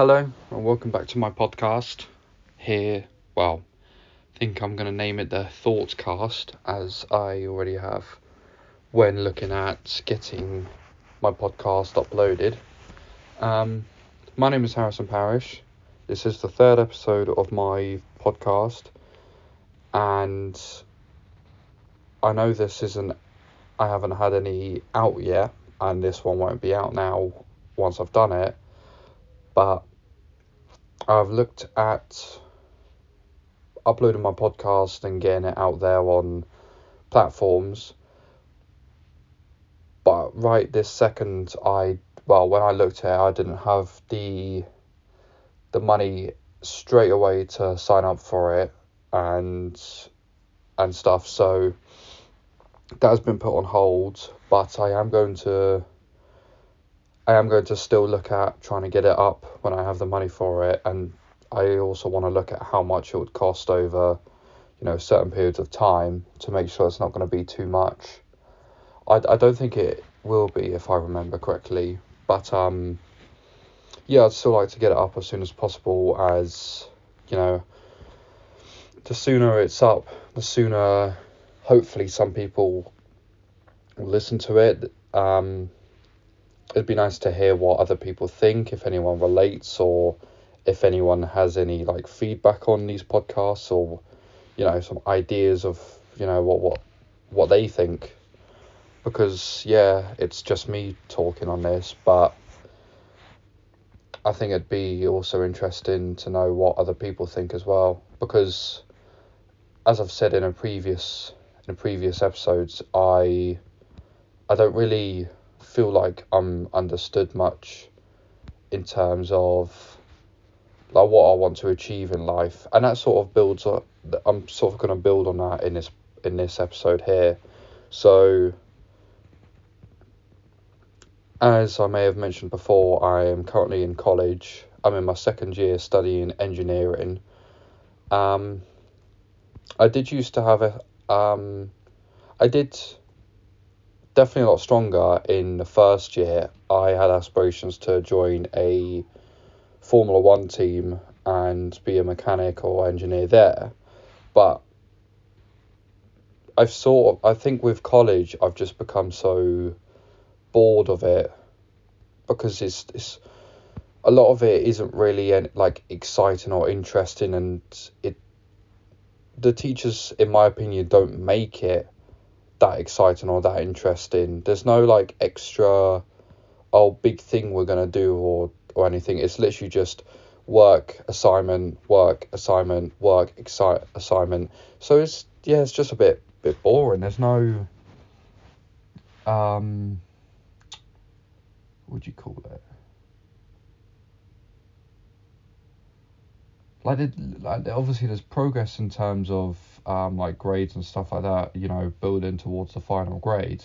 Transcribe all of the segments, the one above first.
Hello and welcome back to my podcast. Here, well, I think I'm going to name it the Thoughts Cast as I already have when looking at getting my podcast uploaded. Um, my name is Harrison Parish. This is the third episode of my podcast, and I know this isn't, I haven't had any out yet, and this one won't be out now once I've done it but I've looked at uploading my podcast and getting it out there on platforms. But right this second, I well, when I looked at it, I didn't have the the money straight away to sign up for it and and stuff. So that has been put on hold. But I am going to I am going to still look at trying to get it up when I have the money for it, and I also want to look at how much it would cost over, you know, certain periods of time to make sure it's not going to be too much. I, I don't think it will be if I remember correctly, but um, yeah, I'd still like to get it up as soon as possible. As you know, the sooner it's up, the sooner hopefully some people listen to it. Um, it'd be nice to hear what other people think, if anyone relates, or if anyone has any like feedback on these podcasts, or you know some ideas of you know what what what they think. Because yeah, it's just me talking on this, but I think it'd be also interesting to know what other people think as well. Because as I've said in a previous in previous episodes, I I don't really feel like I'm understood much in terms of like what I want to achieve in life, and that sort of builds up. I'm sort of going to build on that in this in this episode here. So, as I may have mentioned before, I am currently in college. I'm in my second year studying engineering. Um, I did used to have a um, I did definitely a lot stronger in the first year. I had aspirations to join a Formula One team and be a mechanic or engineer there. But I've sort of, I think with college, I've just become so bored of it because it's, it's a lot of it isn't really like exciting or interesting and it the teachers in my opinion don't make it that exciting or that interesting. There's no like extra oh big thing we're gonna do or or anything. It's literally just work assignment, work assignment, work excite assignment. So it's yeah, it's just a bit bit boring. There's no um what do you call it? Like, like obviously there's progress in terms of um, like grades and stuff like that, you know, building towards the final grade.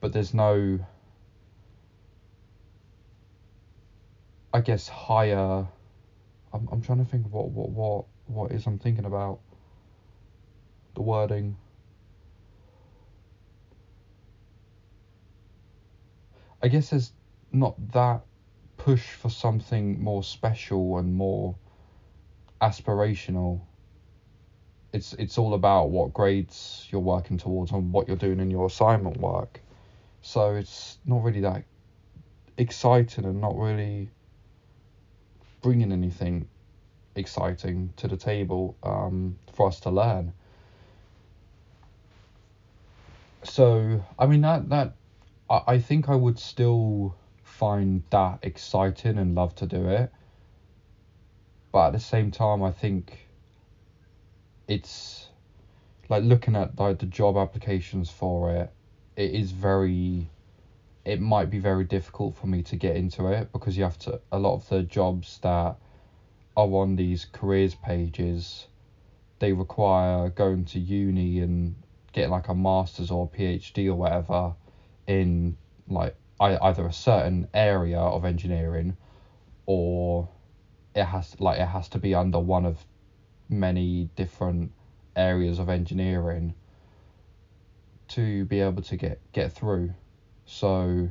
But there's no, I guess, higher. I'm I'm trying to think of what what what what is I'm thinking about. The wording. I guess there's not that push for something more special and more aspirational it's it's all about what grades you're working towards and what you're doing in your assignment work. So it's not really that exciting and not really bringing anything exciting to the table um, for us to learn. So I mean that that I, I think I would still find that exciting and love to do it. But at the same time I think it's like looking at like the job applications for it it is very it might be very difficult for me to get into it because you have to a lot of the jobs that are on these careers pages they require going to uni and getting like a master's or a phd or whatever in like either a certain area of engineering or it has like it has to be under one of many different areas of engineering to be able to get get through. So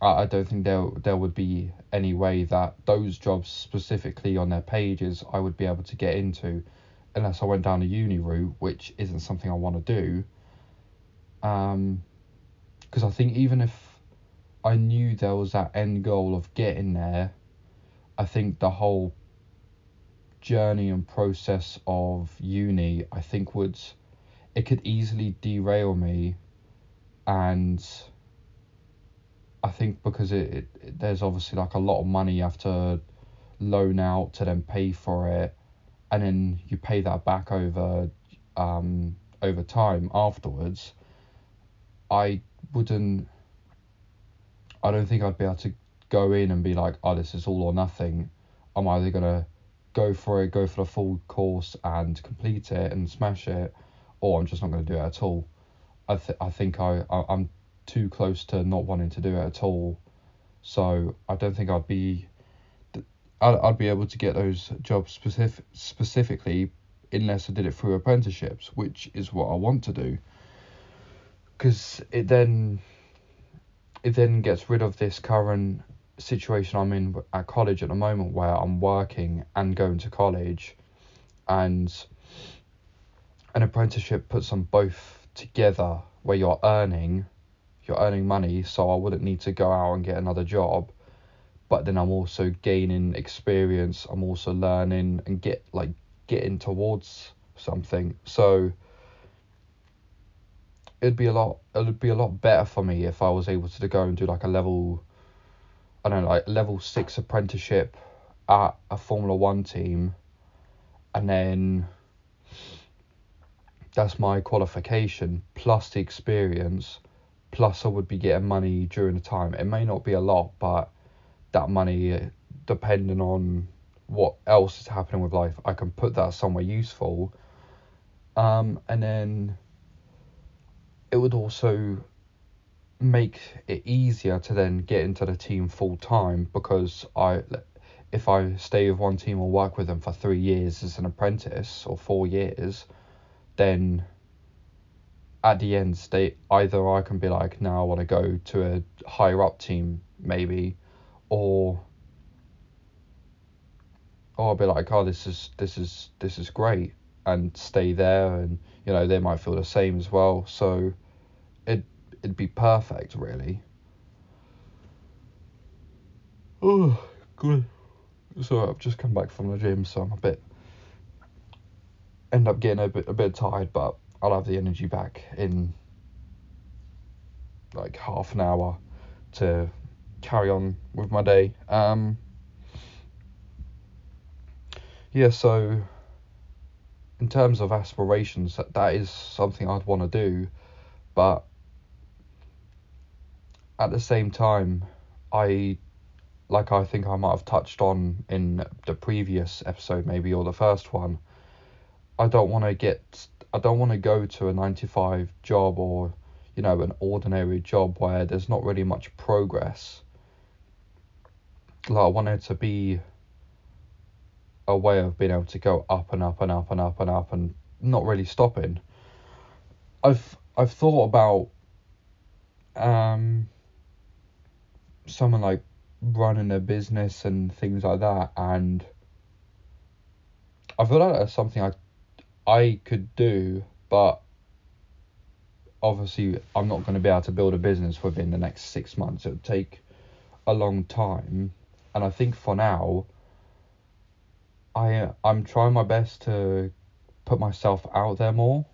I, I don't think there there would be any way that those jobs specifically on their pages I would be able to get into unless I went down a uni route, which isn't something I want to do. Um, because I think even if I knew there was that end goal of getting there, I think the whole journey and process of uni, I think would it could easily derail me, and I think because it, it there's obviously like a lot of money you have to loan out to then pay for it, and then you pay that back over um over time afterwards. I wouldn't. I don't think I'd be able to go in and be like, oh, this is all or nothing. I'm either gonna go for it, go for the full course and complete it and smash it, or I'm just not gonna do it at all. I th- I think I, I I'm too close to not wanting to do it at all, so I don't think I'd be. I'd, I'd be able to get those jobs specific specifically unless I did it through apprenticeships, which is what I want to do because it then it then gets rid of this current situation I'm in at college at the moment where I'm working and going to college and an apprenticeship puts them both together where you're earning you're earning money so I wouldn't need to go out and get another job but then I'm also gaining experience I'm also learning and get like getting towards something. So it'd be a lot it'd be a lot better for me if I was able to go and do like a level I don't know like level six apprenticeship at a Formula One team and then that's my qualification plus the experience plus I would be getting money during the time. It may not be a lot but that money depending on what else is happening with life I can put that somewhere useful. Um and then it would also make it easier to then get into the team full time because I if I stay with one team or work with them for three years as an apprentice or four years, then at the end they either I can be like now I want to go to a higher up team maybe or or I'll be like oh this is this is this is great and stay there and you know they might feel the same as well. So it it'd be perfect, really. Oh, good. So I've just come back from the gym, so I'm a bit end up getting a bit a bit tired, but I'll have the energy back in like half an hour to carry on with my day. Um, yeah, so in terms of aspirations, that, that is something I'd want to do, but at the same time, I like I think I might have touched on in the previous episode maybe or the first one. I don't want to get I don't want to go to a 9 to 5 job or you know an ordinary job where there's not really much progress. Like I want it to be a way of being able to go up and up and up and up and up and not really stopping. I've I've thought about um someone like running a business and things like that and I feel like that's something I I could do but obviously I'm not going to be able to build a business within the next 6 months. It would take a long time and I think for now I I'm trying my best to put myself out there more.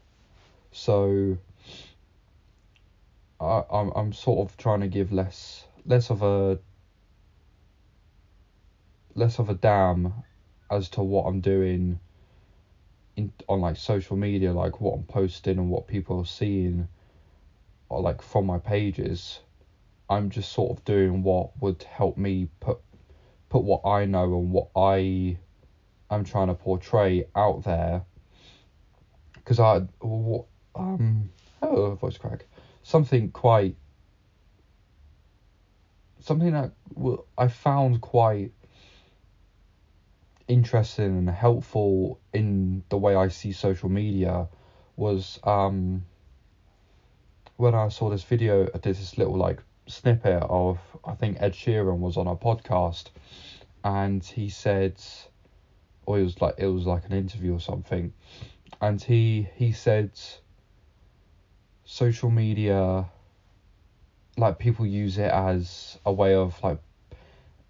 So I I'm I'm sort of trying to give less less of a less of a damn as to what I'm doing in on like social media, like what I'm posting and what people are seeing, or like from my pages. I'm just sort of doing what would help me put put what I know and what I I'm trying to portray out there. Because I um oh voice crack something quite something that I found quite interesting and helpful in the way I see social media was um, when I saw this video, I did this little like snippet of I think Ed Sheeran was on a podcast, and he said, or it was like it was like an interview or something, and he he said. Social media, like people use it as a way of like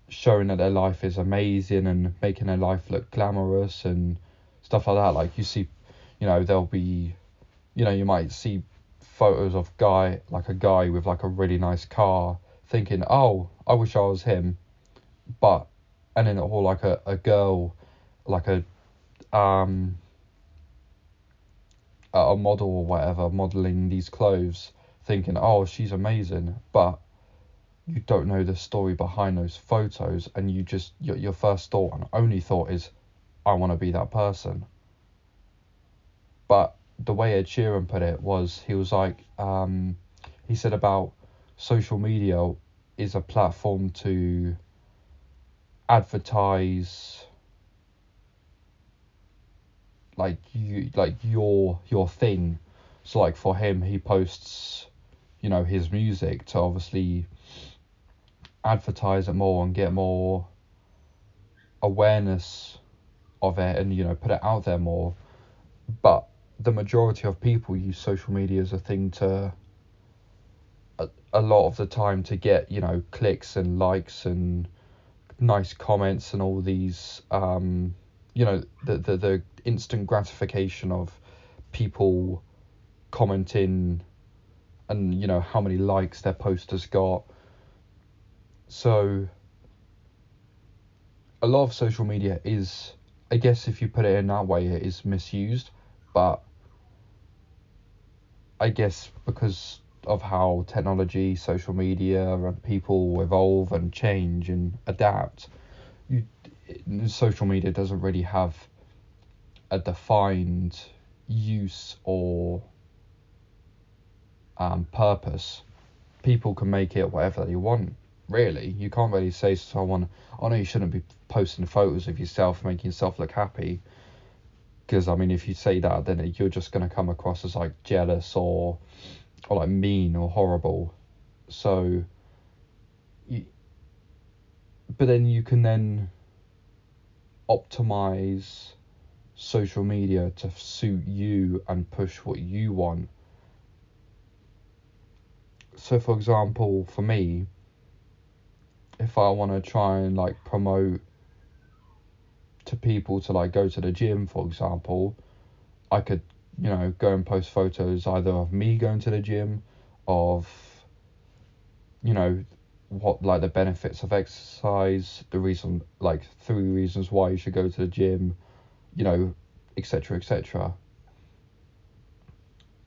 showing that their life is amazing and making their life look glamorous and stuff like that. Like you see, you know, there'll be, you know, you might see photos of guy like a guy with like a really nice car, thinking, oh, I wish I was him, but and then or like a, a girl, like a um a model or whatever modeling these clothes, thinking, oh, she's amazing, but you don't know the story behind those photos and you just your, your first thought and only thought is I want to be that person. But the way Ed Sheeran put it was he was like um, he said about social media is a platform to advertise like you like your your thing so like for him he posts you know his music to obviously advertise it more and get more awareness of it and you know put it out there more. But the majority of people use social media as a thing to a, a lot of the time to get you know clicks and likes and nice comments and all these um you know the the, the instant gratification of people commenting and you know how many likes their post has got. So a lot of social media is I guess if you put it in that way it is misused, but I guess because of how technology, social media and people evolve and change and adapt, you social media doesn't really have a defined use or um, purpose. People can make it whatever they want really. You can't really say to someone, "Oh no, you shouldn't be posting photos of yourself, making yourself look happy." Because I mean, if you say that, then you're just gonna come across as like jealous or, or like mean or horrible. So. You, but then you can then optimize social media to suit you and push what you want. So, for example, for me, if I want to try and like promote to people to like go to the gym, for example, I could, you know, go and post photos either of me going to the gym, of, you know, what like the benefits of exercise, the reason, like three reasons why you should go to the gym, you know, etc. etc.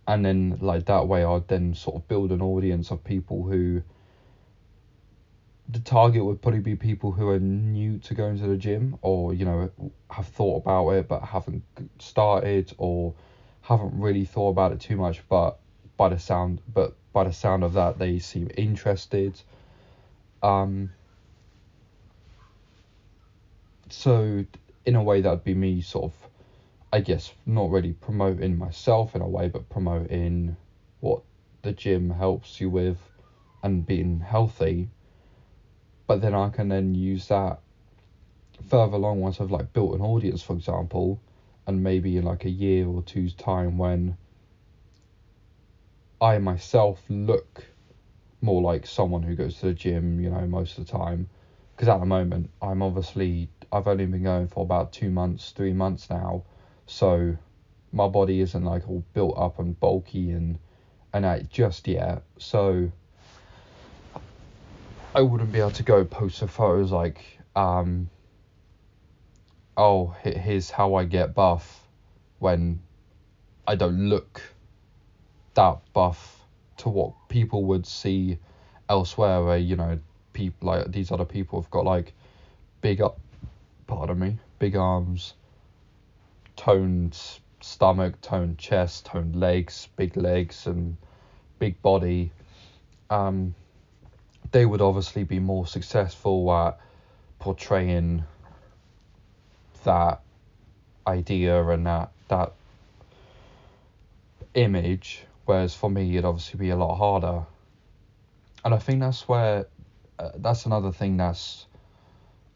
And then like that way, I'd then sort of build an audience of people who the target would probably be people who are new to going to the gym or you know have thought about it but haven't started or haven't really thought about it too much but by the sound but by the sound of that they seem interested. Um so in a way that'd be me sort of i guess not really promoting myself in a way but promoting what the gym helps you with and being healthy but then I can then use that further along once I've like built an audience, for example, and maybe in like a year or two's time when I myself look more like someone who goes to the gym, you know, most of the time. Because at the moment, I'm obviously, I've only been going for about two months, three months now. So my body isn't like all built up and bulky and, and that just yet. So I wouldn't be able to go post a photos like, um, oh, here's how I get buff when I don't look that buff to what people would see elsewhere where, you know, people like these other people have got like big up, pardon me, big arms, toned stomach, toned chest, toned legs, big legs and big body. Um, they would obviously be more successful at portraying that idea and that that image whereas for me it'd obviously be a lot harder and I think that's where uh, that's another thing that's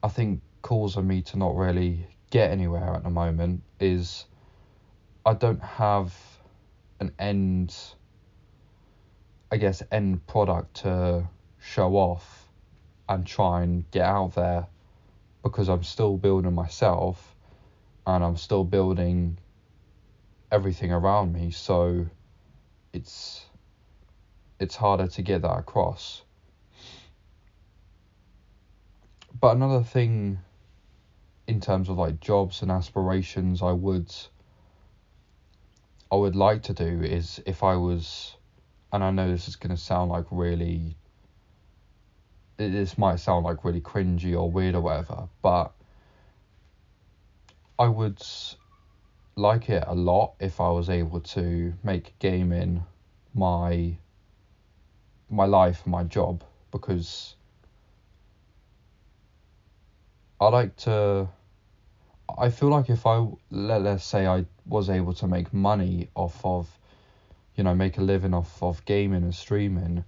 I think causing me to not really get anywhere at the moment is I don't have an end I guess end product to show off and try and get out there because I'm still building myself and I'm still building everything around me. So it's it's harder to get that across. But another thing in terms of like jobs and aspirations I would I would like to do is if I was and I know this is to sound like really this might sound like really cringy or weird or whatever but I would like it a lot if I was able to make gaming my my life, my job, because I like to. I feel like if I let let's say I was able to make money off of, you know, make a living off of gaming and streaming,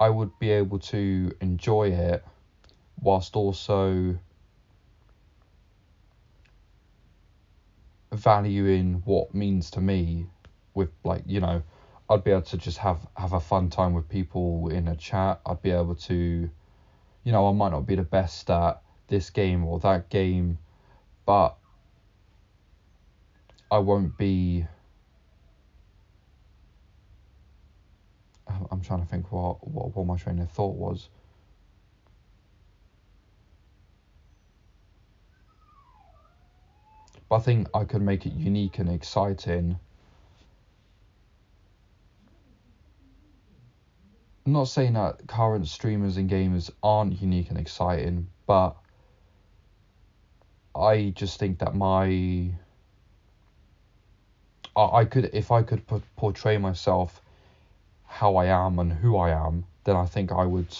I would be able to enjoy it, whilst also valuing what means to me with like you know I'd be able to just have have a fun time with people in a chat. I'd be able to you know I might not be the best at this game or that game but I won't be I'm trying to think what what, what my train of thought was But I think I could make it unique and exciting. I'm not saying that current streamers and gamers aren't unique and exciting, but I just think that my I, I could if I could portray myself how I am and who I am, then I think I would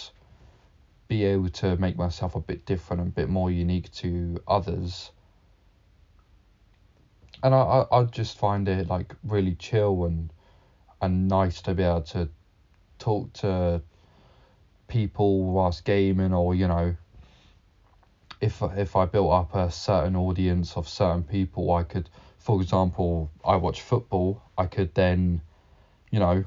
be able to make myself a bit different and a bit more unique to others. And I, I I just find it like really chill and and nice to be able to talk to people whilst gaming or you know if if I built up a certain audience of certain people I could for example I watch football I could then you know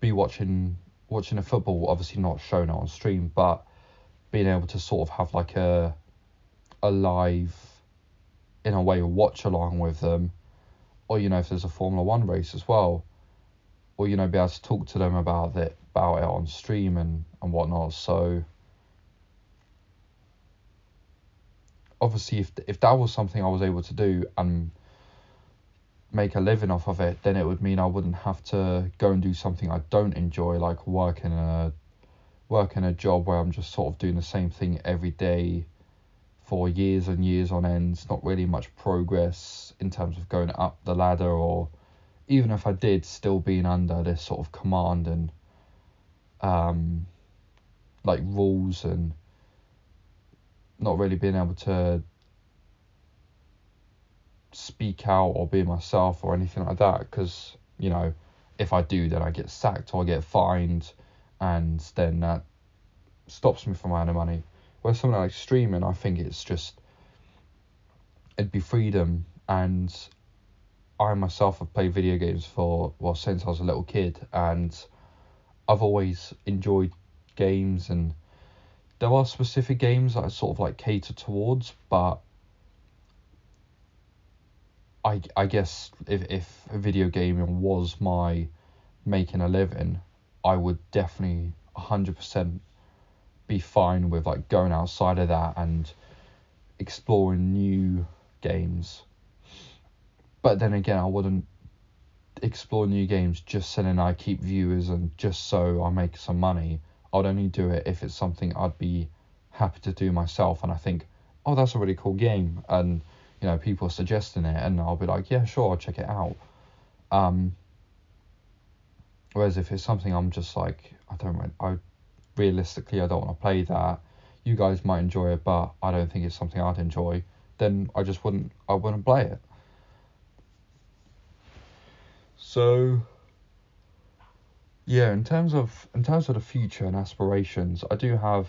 be watching watching a football obviously not shown on stream but being able to sort of have like a a live in a way watch along with them, or you know if there's a Formula One race as well, or you know be able to talk to them about it about it on stream and and whatnot. So obviously if if that was something I was able to do and make a living off of it, then it would mean I wouldn't have to go and do something I don't enjoy, like work in a work in a job where I'm just sort of doing the same thing every day for years and years on end, not really much progress in terms of going up the ladder, or even if I did, still being under this sort of command and um, like rules and not really being able to speak out or be myself or anything like that because you know if I do then I get sacked or I get fined and then that stops me from earning money. Whereas something like streaming, I think it's just it'd be freedom, and I myself have played video games for well since I was a little kid, and I've always enjoyed games, and there are specific games that I sort of like cater towards, but I I guess if if video gaming was my making a living, I would definitely hundred percent be fine with like going outside of that and exploring new games. But then again, I wouldn't explore new games just so then I keep viewers and just so I make some money. I'd only do it if it's something I'd be happy to do myself and I think, oh, that's a really cool game, and you know people are suggesting it, and I'll be like, yeah, sure, I'll check it out. Um, whereas if it's something I'm just like, I don't, I realistically I don't want to play that. You guys might enjoy it, but I don't think it's something I'd enjoy. Then I just wouldn't I wouldn't play it. So yeah, in terms of in terms of the future and aspirations, I do have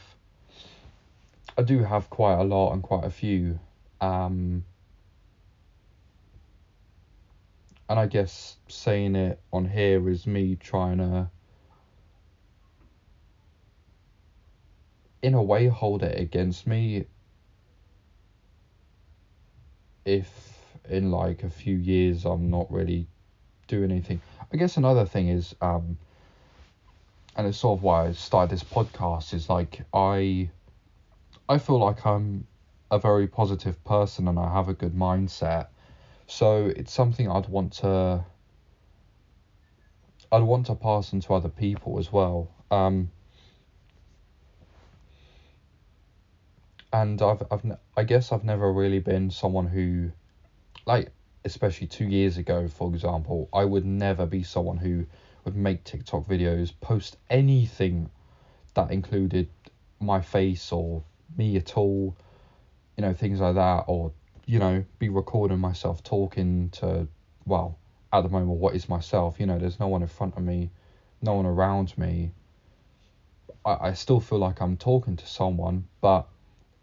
I do have quite a lot and quite a few. Um, and I guess saying it on here is me trying to, in a way, hold it against me if in like a few years I'm not really doing anything. I guess another thing is, um, and it's sort of why I started this podcast, is like I I feel like I'm a very positive person and I have a good mindset. So it's something I'd want to I'd want to pass on to other people as well. Um, and I've I've I guess I've never really been someone who like especially 2 years ago for example, I would never be someone who make TikTok videos, post anything that included my face or me at all, you know, things like that, or, you know, be recording myself talking to, well, at the moment, what is myself? You know, there's no one in front of me, no one around me. I, I still feel like I'm talking to someone, but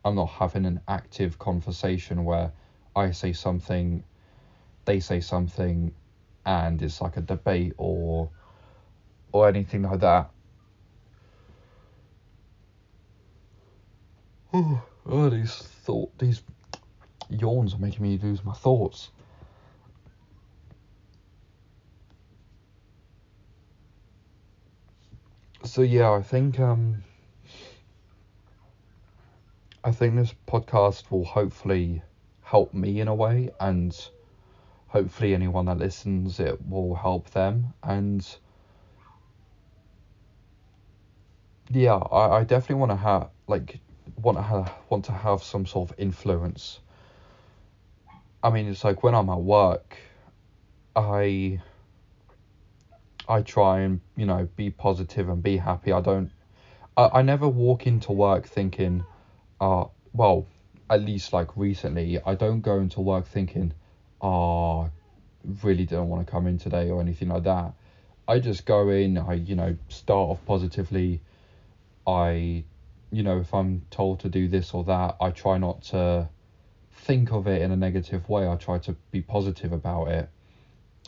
I'm not having an active conversation where I say something, they say something, and it's like a debate or or anything like that. Oh, oh, these thought these yawns are making me lose my thoughts. So yeah, I think um I think this podcast will hopefully help me in a way and hopefully anyone that listens it will help them and yeah, I, I definitely want to have like want to have want to have some sort of influence. I mean, it's like when I'm at work, I I try and you know be positive and be happy. I don't. I, I never walk into work thinking, uh, well, at least like recently, I don't go into work thinking, oh, really don't want to come in today or anything like that. I just go in. I you know start off positively. I you know, if I'm told to do this or that, I try not to think of it in a negative way. I try to be positive about it.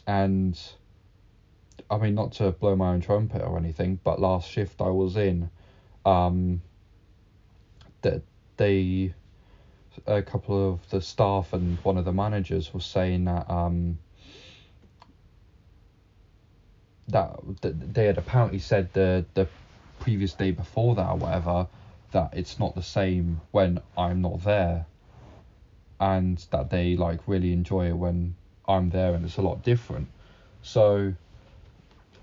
And I mean, not to blow my own trumpet or anything, but last shift I was in, um, that they, a couple of the staff and one of the managers was saying that um, that, they had apparently said the the previous day before that or whatever that it's not the same when I'm not there and that they like really enjoy it when I'm there and it's a lot different. So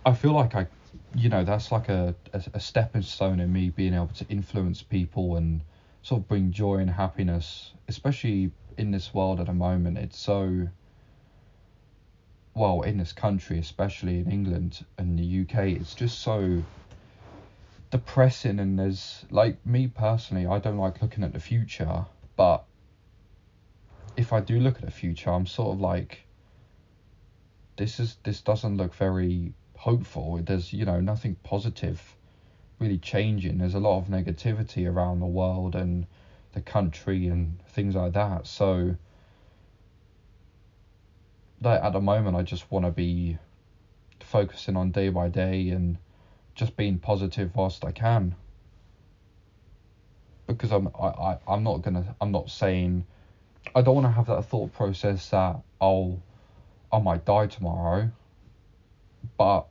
I feel like I you know that's like a, a, a stepping stone in me being able to influence people and sort of bring joy and happiness, especially in this world at the moment. It's so well in this country, especially in England and the UK, it's just so depressing and there's like me personally I don't like looking at the future but if I do look at the future I'm sort of like this is this doesn't look very hopeful. There's you know nothing positive really changing. There's a lot of negativity around the world and the country and things like that. So that at the moment I just want to be focusing on day by day and just being positive whilst I can. Because I'm I, I I'm not gonna I'm not saying I don't want to have that thought process that I'll I might die tomorrow. But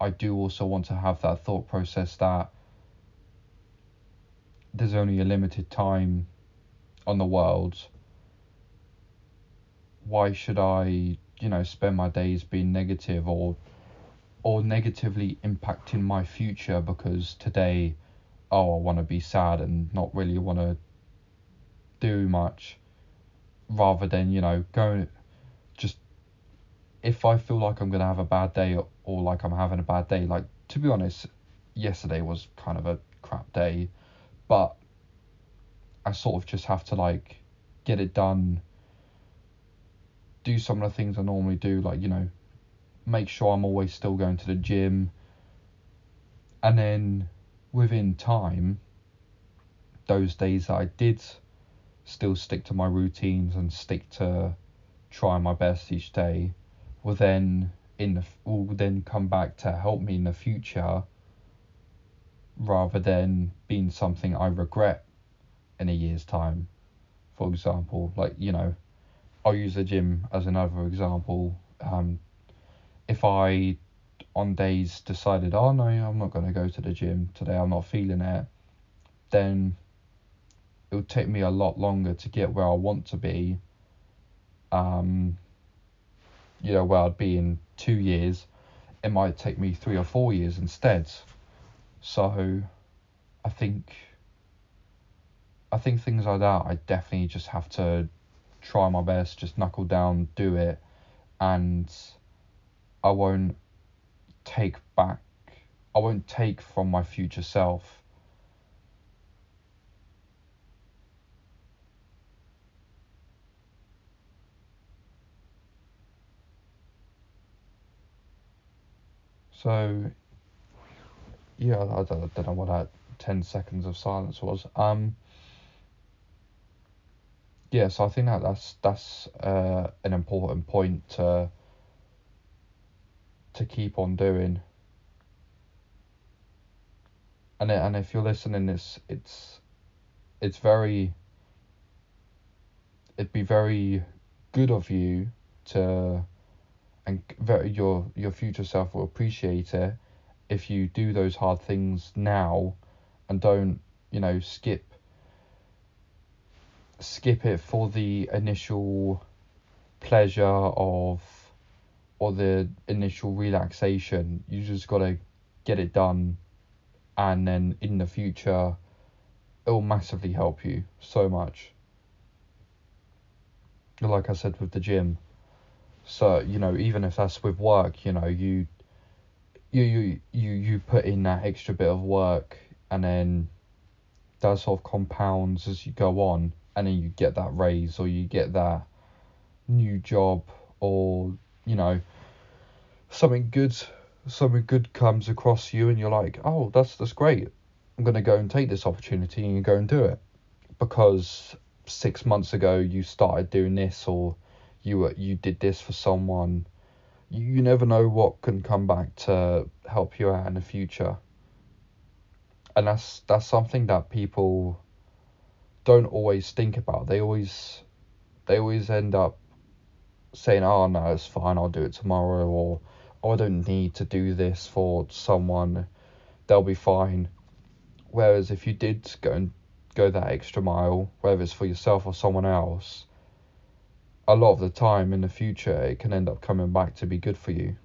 I do also want to have that thought process that there's only a limited time on the world. Why should I, you know, spend my days being negative or or negatively impacting my future because today, oh, I want to be sad and not really want to do much, rather than, you know, going just if I feel like I'm going to have a bad day or, or like I'm having a bad day, like to be honest, yesterday was kind of a crap day, but I sort of just have to like get it done, do some of the things I normally do, like, you know, make sure I'm always still going to the gym, and then within time, those days that I did still stick to my routines and stick to trying my best each day will then in the will then come back to help me in the future rather than being something I regret in a year's time. For example, like you know, I'll use the gym as another example. Um, if I on days decided, oh no, I'm not going to go to the gym today, I'm not feeling it, then it would take me a lot longer to get where I want to be. Um, you know, where I'd be in two years, it might take me three or four years instead. So, I think, I think things like that, I definitely just have to try my best, just knuckle down, do it, and I won't take back, I won't take from my future self. So, yeah, I don't, I don't know what that 10 seconds of silence was. Um, yeah, so I think that that's that's uh, an important point to to keep on doing. And and if you're listening, it's it's it's very it'd be very good of you to and very your your future self will appreciate it if you do those hard things now and don't you know skip skip it for the initial pleasure of or the initial relaxation. You just got to get it done, and then in the future, it will massively help you so much. Like I said with the gym, so you know even if that's with work, you know you you you you you put in that extra bit of work, and then that sort of compounds as you go on and then you get that raise or you get that new job or you know something good something good comes across you and you're like oh that's that's great i'm going to go and take this opportunity and go and do it because six months ago you started doing this or you were, you did this for someone you, you never know what can come back to help you out in the future and that's that's something that people don't always think about. They always they always end up saying, "Oh no, it's fine. I'll do it tomorrow," or "Oh, I don't need to do this for someone. They'll be fine." Whereas if you did go and go that extra mile, whether it's for yourself or someone else, a lot of the time in the future it can end up coming back to be good for you.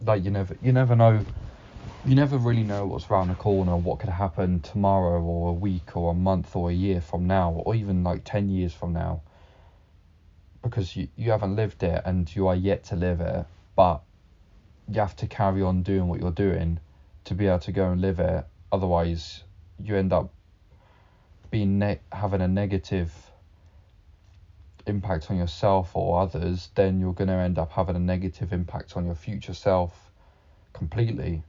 Like you never you never know you never really know what's around the corner, what could happen tomorrow or a week or a month or a year from now, or even like 10 years from now. Because you, you haven't lived it and you are yet to live it, but you have to carry on doing what you're doing to be able to go and live it. Otherwise, you end up being ne- having a negative impact on yourself or others, then you're going to end up having a negative impact on your future self completely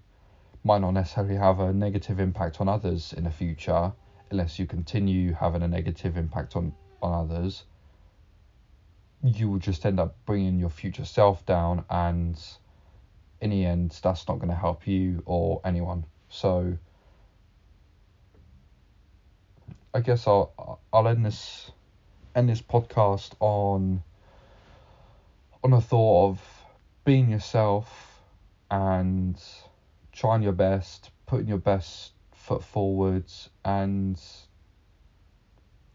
might not necessarily have a negative impact on others in the future unless you continue having a negative impact on, on others you will just end up bringing your future self down and in the end that's not going to help you or anyone so i guess i'll i'll end this end this podcast on on a thought of being yourself and trying your best, putting your best foot forwards, and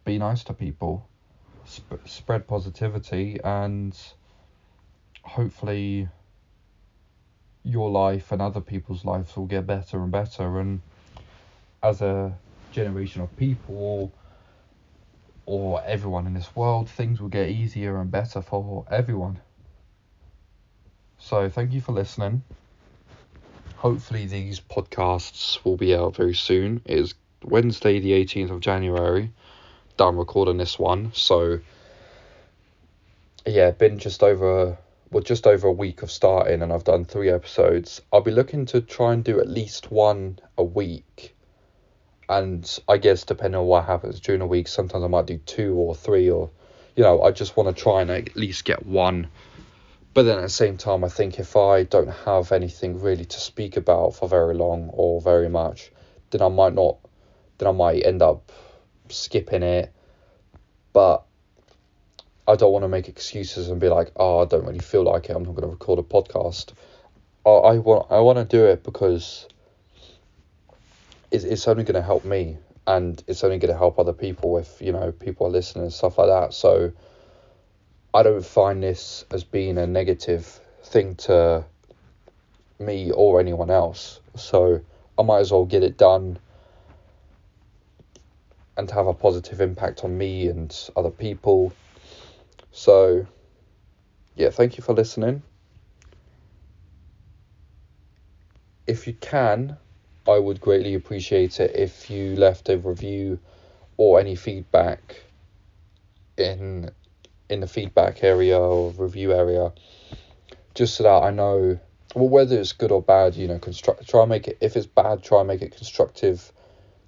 be nice to people. Sp- spread positivity, and hopefully, your life and other people's lives will get better and better. And as a generation of people, or everyone in this world, things will get easier and better for everyone. So, thank you for listening hopefully these podcasts will be out very soon. It is Wednesday, the 18th of January. I'm recording this one. So, yeah, been just over well, just over a week of starting, and I've done three episodes. I'll be looking to try and do at least one a week. And I guess depending on what happens during a week, sometimes I might do two or three, or you know, I just want to try and at least get one. But then at the same time, I think if I don't have anything really to speak about for very long or very much, then I might not, then I might end up skipping it. But I don't want to make excuses and be like, oh, I don't really feel like it. I'm not going to record a podcast. I, I want I want to do it because it's it's only going to help me and it's only going to help other people if you know people are listening and stuff like that. So I don't find this as being a negative thing to me or anyone else. So I might as well get it done and have a positive impact on me and other people so, yeah, thank you for listening. If you can, I would greatly appreciate it if you left a review or any feedback in in the feedback area or review area, just so that I know well whether it's good or bad. You know, construct try and make it if it's bad, try and make it constructive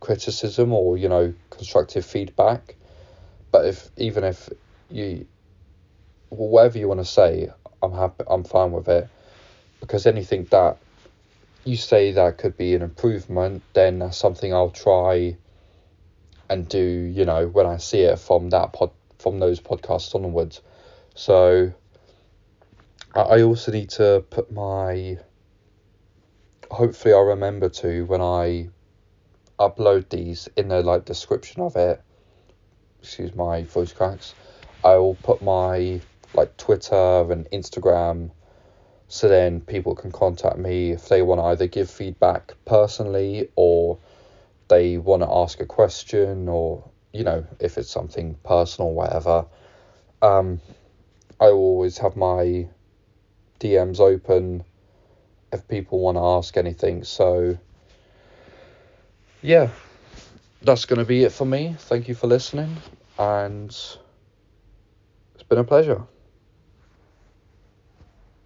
criticism or you know constructive feedback. But if even if you whatever you want to say, I'm happy. I'm fine with it because anything that you say that could be an improvement, then that's something I'll try and do. You know, when I see it from that pod, from those podcasts onwards. So I also need to put my. Hopefully, I'll remember to when I upload these in the like description of it. Excuse my voice cracks. I will put my like Twitter and Instagram. So then people can contact me if they want to either give feedback personally or they want to ask a question or, you know, if it's something personal, whatever. Um, I always have my DMs open if people want to ask anything. So, yeah, that's going to be it for me. Thank you for listening, and it's been a pleasure.